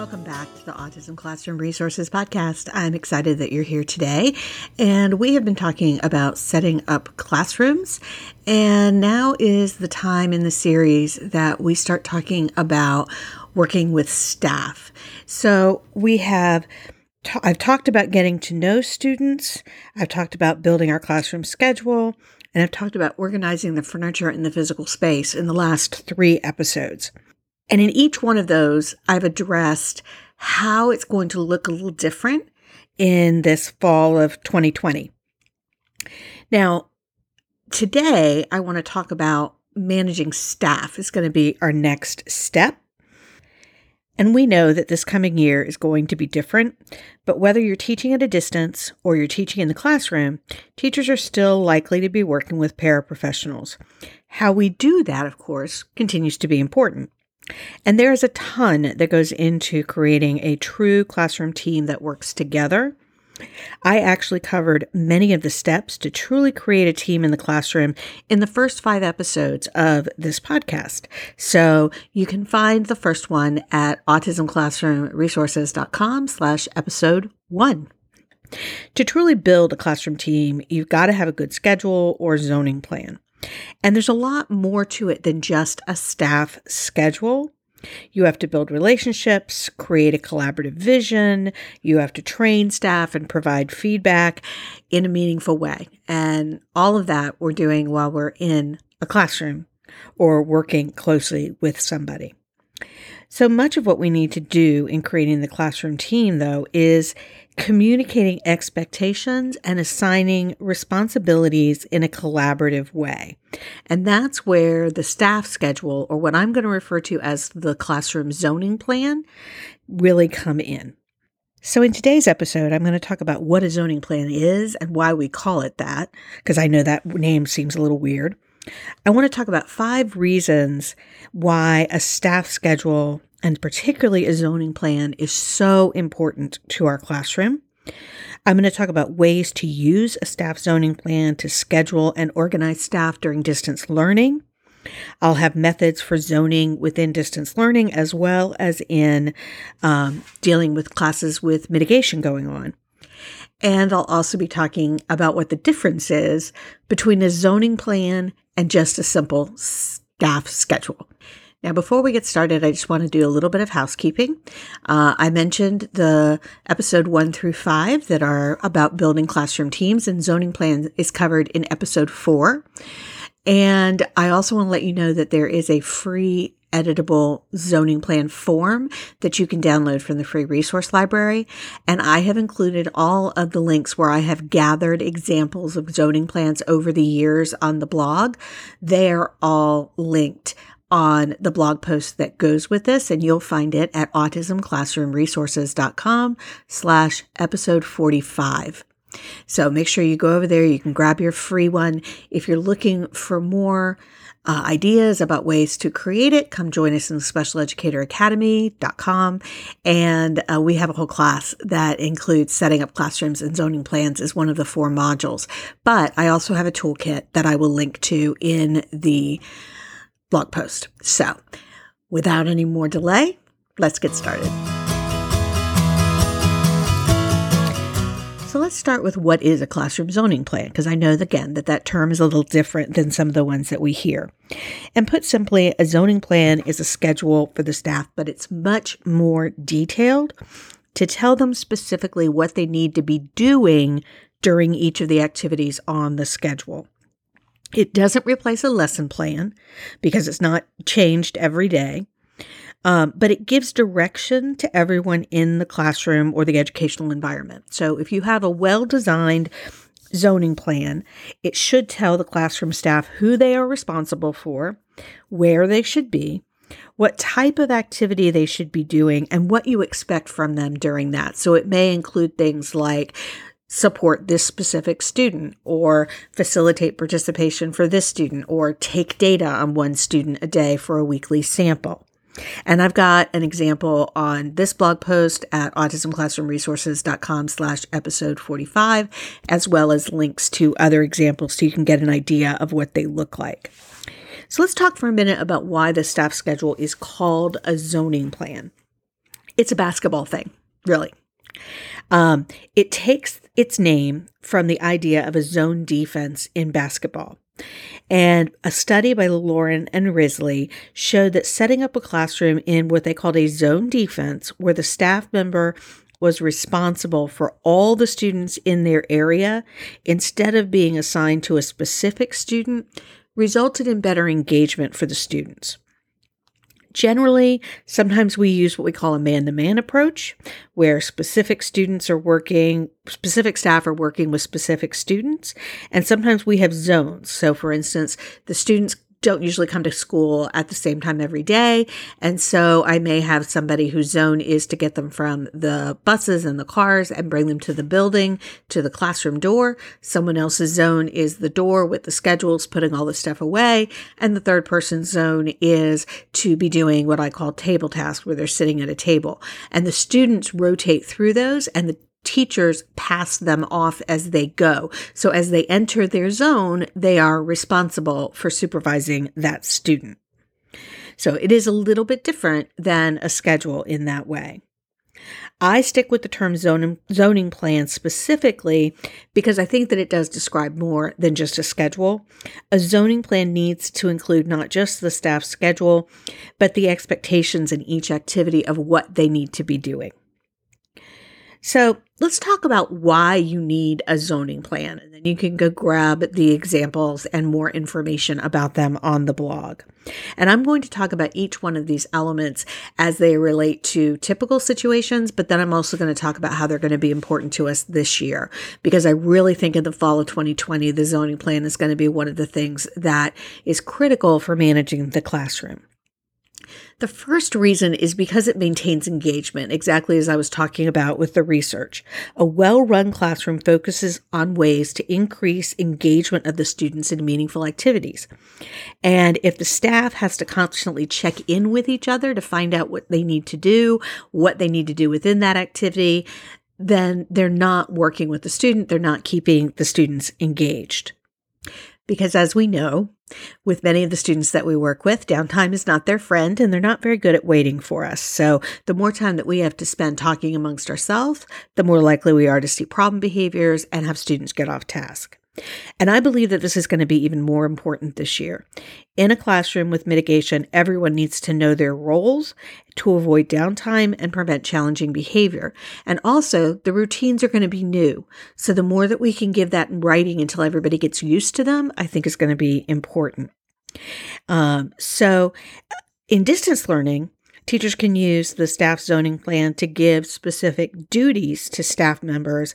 Welcome back to the Autism Classroom Resources Podcast. I'm excited that you're here today. And we have been talking about setting up classrooms. And now is the time in the series that we start talking about working with staff. So we have I've talked about getting to know students. I've talked about building our classroom schedule, and I've talked about organizing the furniture in the physical space in the last three episodes. And in each one of those, I've addressed how it's going to look a little different in this fall of 2020. Now, today I want to talk about managing staff is going to be our next step. And we know that this coming year is going to be different, but whether you're teaching at a distance or you're teaching in the classroom, teachers are still likely to be working with paraprofessionals. How we do that, of course, continues to be important. And there is a ton that goes into creating a true classroom team that works together I actually covered many of the steps to truly create a team in the classroom in the first five episodes of this podcast. So you can find the first one at autismclassroomresources.com slash episode one. To truly build a classroom team, you've got to have a good schedule or zoning plan. And there's a lot more to it than just a staff schedule. You have to build relationships, create a collaborative vision. You have to train staff and provide feedback in a meaningful way. And all of that we're doing while we're in a classroom or working closely with somebody. So much of what we need to do in creating the classroom team, though, is communicating expectations and assigning responsibilities in a collaborative way. And that's where the staff schedule, or what I'm going to refer to as the classroom zoning plan, really come in. So, in today's episode, I'm going to talk about what a zoning plan is and why we call it that, because I know that name seems a little weird. I want to talk about five reasons why a staff schedule and particularly a zoning plan is so important to our classroom. I'm going to talk about ways to use a staff zoning plan to schedule and organize staff during distance learning. I'll have methods for zoning within distance learning as well as in um, dealing with classes with mitigation going on. And I'll also be talking about what the difference is between a zoning plan and just a simple staff schedule. Now, before we get started, I just want to do a little bit of housekeeping. Uh, I mentioned the episode one through five that are about building classroom teams, and zoning plans is covered in episode four. And I also want to let you know that there is a free editable zoning plan form that you can download from the free resource library. And I have included all of the links where I have gathered examples of zoning plans over the years on the blog. They're all linked on the blog post that goes with this, and you'll find it at autismclassroomresources.com slash episode 45. So make sure you go over there. You can grab your free one. If you're looking for more uh, ideas about ways to create it, come join us in specialeducatoracademy.com. And uh, we have a whole class that includes setting up classrooms and zoning plans as one of the four modules. But I also have a toolkit that I will link to in the blog post. So, without any more delay, let's get started. So let's start with what is a classroom zoning plan, because I know again that that term is a little different than some of the ones that we hear. And put simply, a zoning plan is a schedule for the staff, but it's much more detailed to tell them specifically what they need to be doing during each of the activities on the schedule. It doesn't replace a lesson plan because it's not changed every day, um, but it gives direction to everyone in the classroom or the educational environment. So if you have a well designed zoning plan, it should tell the classroom staff who they are responsible for, where they should be, what type of activity they should be doing, and what you expect from them during that. So it may include things like support this specific student or facilitate participation for this student or take data on one student a day for a weekly sample. And I've got an example on this blog post at autismclassroomresources.com slash episode 45, as well as links to other examples so you can get an idea of what they look like. So let's talk for a minute about why the staff schedule is called a zoning plan. It's a basketball thing, really. Um, it takes its name from the idea of a zone defense in basketball. And a study by Lauren and Risley showed that setting up a classroom in what they called a zone defense, where the staff member was responsible for all the students in their area instead of being assigned to a specific student, resulted in better engagement for the students. Generally, sometimes we use what we call a man to man approach, where specific students are working, specific staff are working with specific students. And sometimes we have zones. So, for instance, the students don't usually come to school at the same time every day. And so I may have somebody whose zone is to get them from the buses and the cars and bring them to the building, to the classroom door. Someone else's zone is the door with the schedules, putting all the stuff away. And the third person's zone is to be doing what I call table tasks, where they're sitting at a table. And the students rotate through those and the teachers pass them off as they go. So as they enter their zone, they are responsible for supervising that student. So it is a little bit different than a schedule in that way. I stick with the term zoning, zoning plan specifically because I think that it does describe more than just a schedule. A zoning plan needs to include not just the staff schedule, but the expectations in each activity of what they need to be doing. So let's talk about why you need a zoning plan. And then you can go grab the examples and more information about them on the blog. And I'm going to talk about each one of these elements as they relate to typical situations, but then I'm also going to talk about how they're going to be important to us this year. Because I really think in the fall of 2020, the zoning plan is going to be one of the things that is critical for managing the classroom. The first reason is because it maintains engagement, exactly as I was talking about with the research. A well run classroom focuses on ways to increase engagement of the students in meaningful activities. And if the staff has to constantly check in with each other to find out what they need to do, what they need to do within that activity, then they're not working with the student, they're not keeping the students engaged. Because as we know, with many of the students that we work with, downtime is not their friend and they're not very good at waiting for us. So, the more time that we have to spend talking amongst ourselves, the more likely we are to see problem behaviors and have students get off task. And I believe that this is going to be even more important this year. In a classroom with mitigation, everyone needs to know their roles to avoid downtime and prevent challenging behavior. And also, the routines are going to be new. So, the more that we can give that in writing until everybody gets used to them, I think is going to be important. Um, so, in distance learning, teachers can use the staff zoning plan to give specific duties to staff members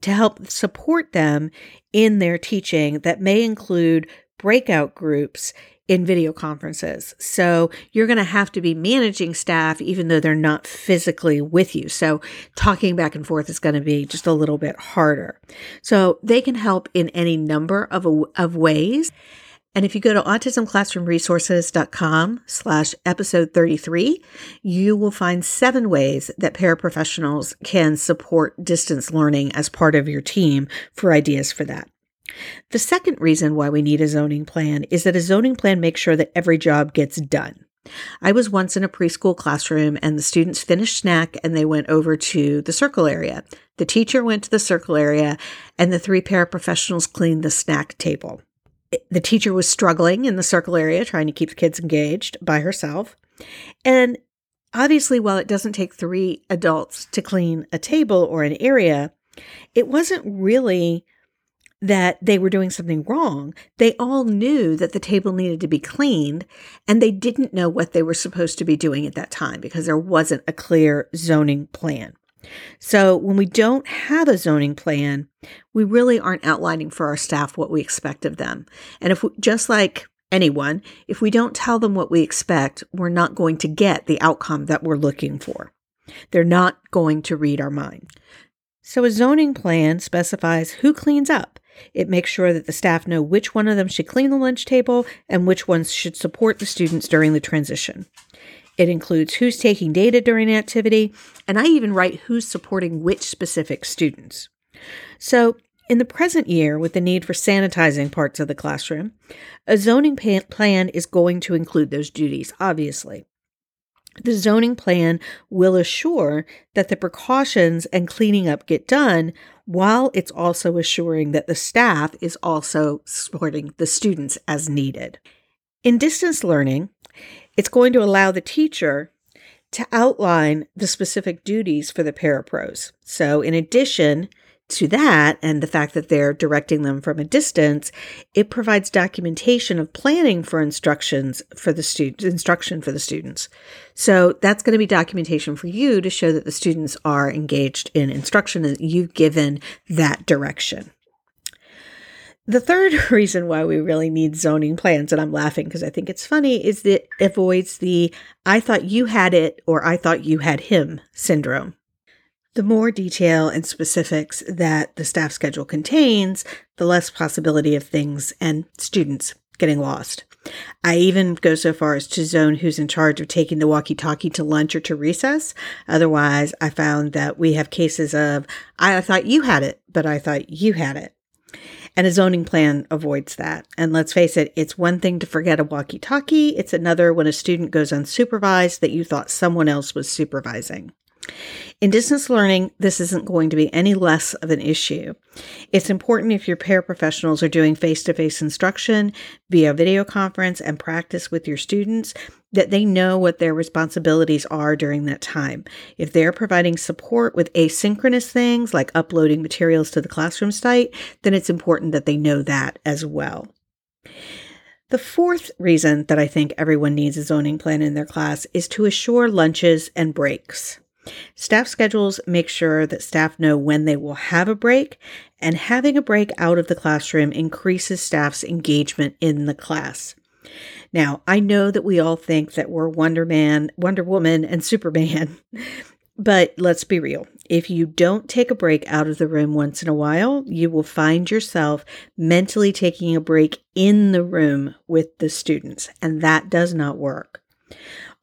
to help support them in their teaching that may include breakout groups in video conferences. So you're going to have to be managing staff even though they're not physically with you. So talking back and forth is going to be just a little bit harder. So they can help in any number of, of ways. And if you go to autismclassroomresources.com slash episode 33, you will find seven ways that paraprofessionals can support distance learning as part of your team for ideas for that. The second reason why we need a zoning plan is that a zoning plan makes sure that every job gets done. I was once in a preschool classroom and the students finished snack and they went over to the circle area. The teacher went to the circle area and the three paraprofessionals cleaned the snack table the teacher was struggling in the circle area trying to keep the kids engaged by herself. And obviously, while it doesn't take three adults to clean a table or an area, it wasn't really that they were doing something wrong. They all knew that the table needed to be cleaned and they didn't know what they were supposed to be doing at that time because there wasn't a clear zoning plan. So when we don't have a zoning plan, we really aren't outlining for our staff what we expect of them. And if we, just like anyone, if we don't tell them what we expect, we're not going to get the outcome that we're looking for. They're not going to read our mind. So a zoning plan specifies who cleans up. It makes sure that the staff know which one of them should clean the lunch table and which ones should support the students during the transition. It includes who's taking data during activity, and I even write who's supporting which specific students. So, in the present year, with the need for sanitizing parts of the classroom, a zoning plan is going to include those duties, obviously. The zoning plan will assure that the precautions and cleaning up get done while it's also assuring that the staff is also supporting the students as needed. In distance learning, it's going to allow the teacher to outline the specific duties for the parapros. So, in addition to that, and the fact that they're directing them from a distance, it provides documentation of planning for instructions for the student instruction for the students. So that's going to be documentation for you to show that the students are engaged in instruction and you've given that direction. The third reason why we really need zoning plans, and I'm laughing because I think it's funny, is that it avoids the I thought you had it or I thought you had him syndrome. The more detail and specifics that the staff schedule contains, the less possibility of things and students getting lost. I even go so far as to zone who's in charge of taking the walkie talkie to lunch or to recess. Otherwise, I found that we have cases of, I thought you had it, but I thought you had it. And a zoning plan avoids that. And let's face it, it's one thing to forget a walkie talkie, it's another when a student goes unsupervised that you thought someone else was supervising. In distance learning, this isn't going to be any less of an issue. It's important if your paraprofessionals are doing face to face instruction via video conference and practice with your students that they know what their responsibilities are during that time. If they're providing support with asynchronous things like uploading materials to the classroom site, then it's important that they know that as well. The fourth reason that I think everyone needs a zoning plan in their class is to assure lunches and breaks. Staff schedules make sure that staff know when they will have a break, and having a break out of the classroom increases staff's engagement in the class. Now, I know that we all think that we're Wonder Man, Wonder Woman, and Superman, but let's be real. If you don't take a break out of the room once in a while, you will find yourself mentally taking a break in the room with the students, and that does not work.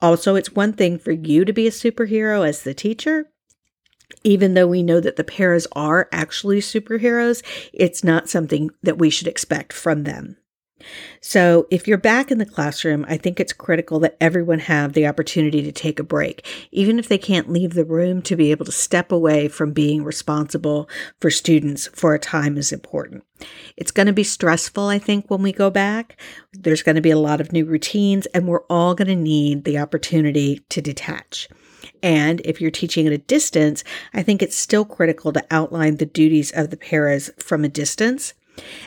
Also, it's one thing for you to be a superhero as the teacher. Even though we know that the paras are actually superheroes, it's not something that we should expect from them. So, if you're back in the classroom, I think it's critical that everyone have the opportunity to take a break, even if they can't leave the room to be able to step away from being responsible for students for a time is important. It's going to be stressful, I think, when we go back. There's going to be a lot of new routines, and we're all going to need the opportunity to detach. And if you're teaching at a distance, I think it's still critical to outline the duties of the paras from a distance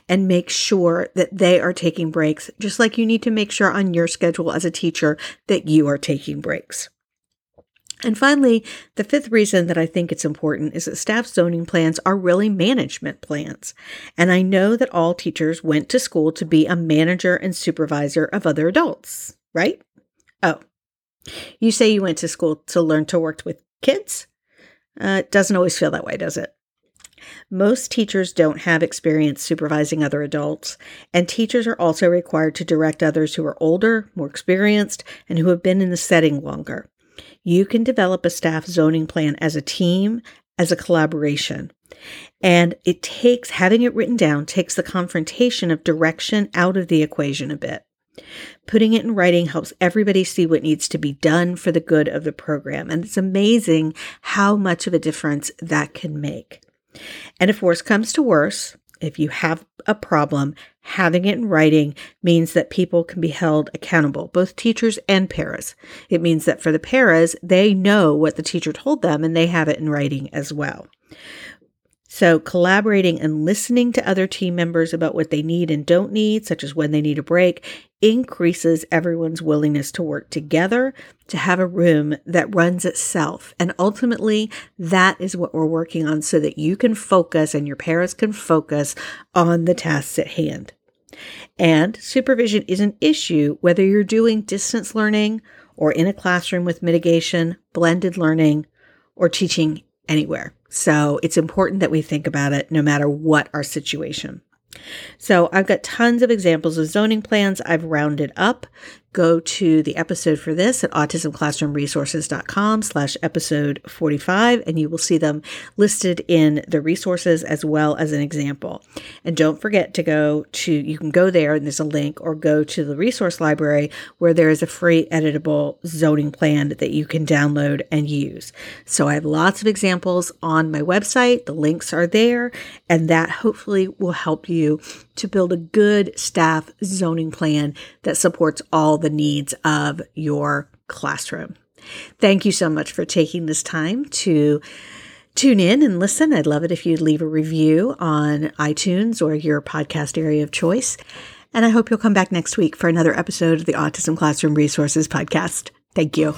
and make sure that they are taking breaks, just like you need to make sure on your schedule as a teacher that you are taking breaks. And finally, the fifth reason that I think it's important is that staff zoning plans are really management plans. And I know that all teachers went to school to be a manager and supervisor of other adults, right? Oh, you say you went to school to learn to work with kids? Uh, it doesn't always feel that way, does it? Most teachers don't have experience supervising other adults, and teachers are also required to direct others who are older, more experienced, and who have been in the setting longer. You can develop a staff zoning plan as a team, as a collaboration. And it takes having it written down takes the confrontation of direction out of the equation a bit. Putting it in writing helps everybody see what needs to be done for the good of the program. And it's amazing how much of a difference that can make. And if worse comes to worse, if you have a problem, having it in writing means that people can be held accountable, both teachers and paras. It means that for the paras, they know what the teacher told them and they have it in writing as well. So, collaborating and listening to other team members about what they need and don't need, such as when they need a break, increases everyone's willingness to work together to have a room that runs itself. And ultimately, that is what we're working on so that you can focus and your parents can focus on the tasks at hand. And supervision is an issue whether you're doing distance learning or in a classroom with mitigation, blended learning, or teaching anywhere. So it's important that we think about it no matter what our situation. So I've got tons of examples of zoning plans I've rounded up go to the episode for this at autismclassroomresources.com slash episode 45 and you will see them listed in the resources as well as an example. And don't forget to go to you can go there and there's a link or go to the resource library where there is a free editable zoning plan that you can download and use. So i have lots of examples on my website. The links are there and that hopefully will help you to build a good staff zoning plan that supports all the needs of your classroom. Thank you so much for taking this time to tune in and listen. I'd love it if you'd leave a review on iTunes or your podcast area of choice. And I hope you'll come back next week for another episode of the Autism Classroom Resources Podcast. Thank you.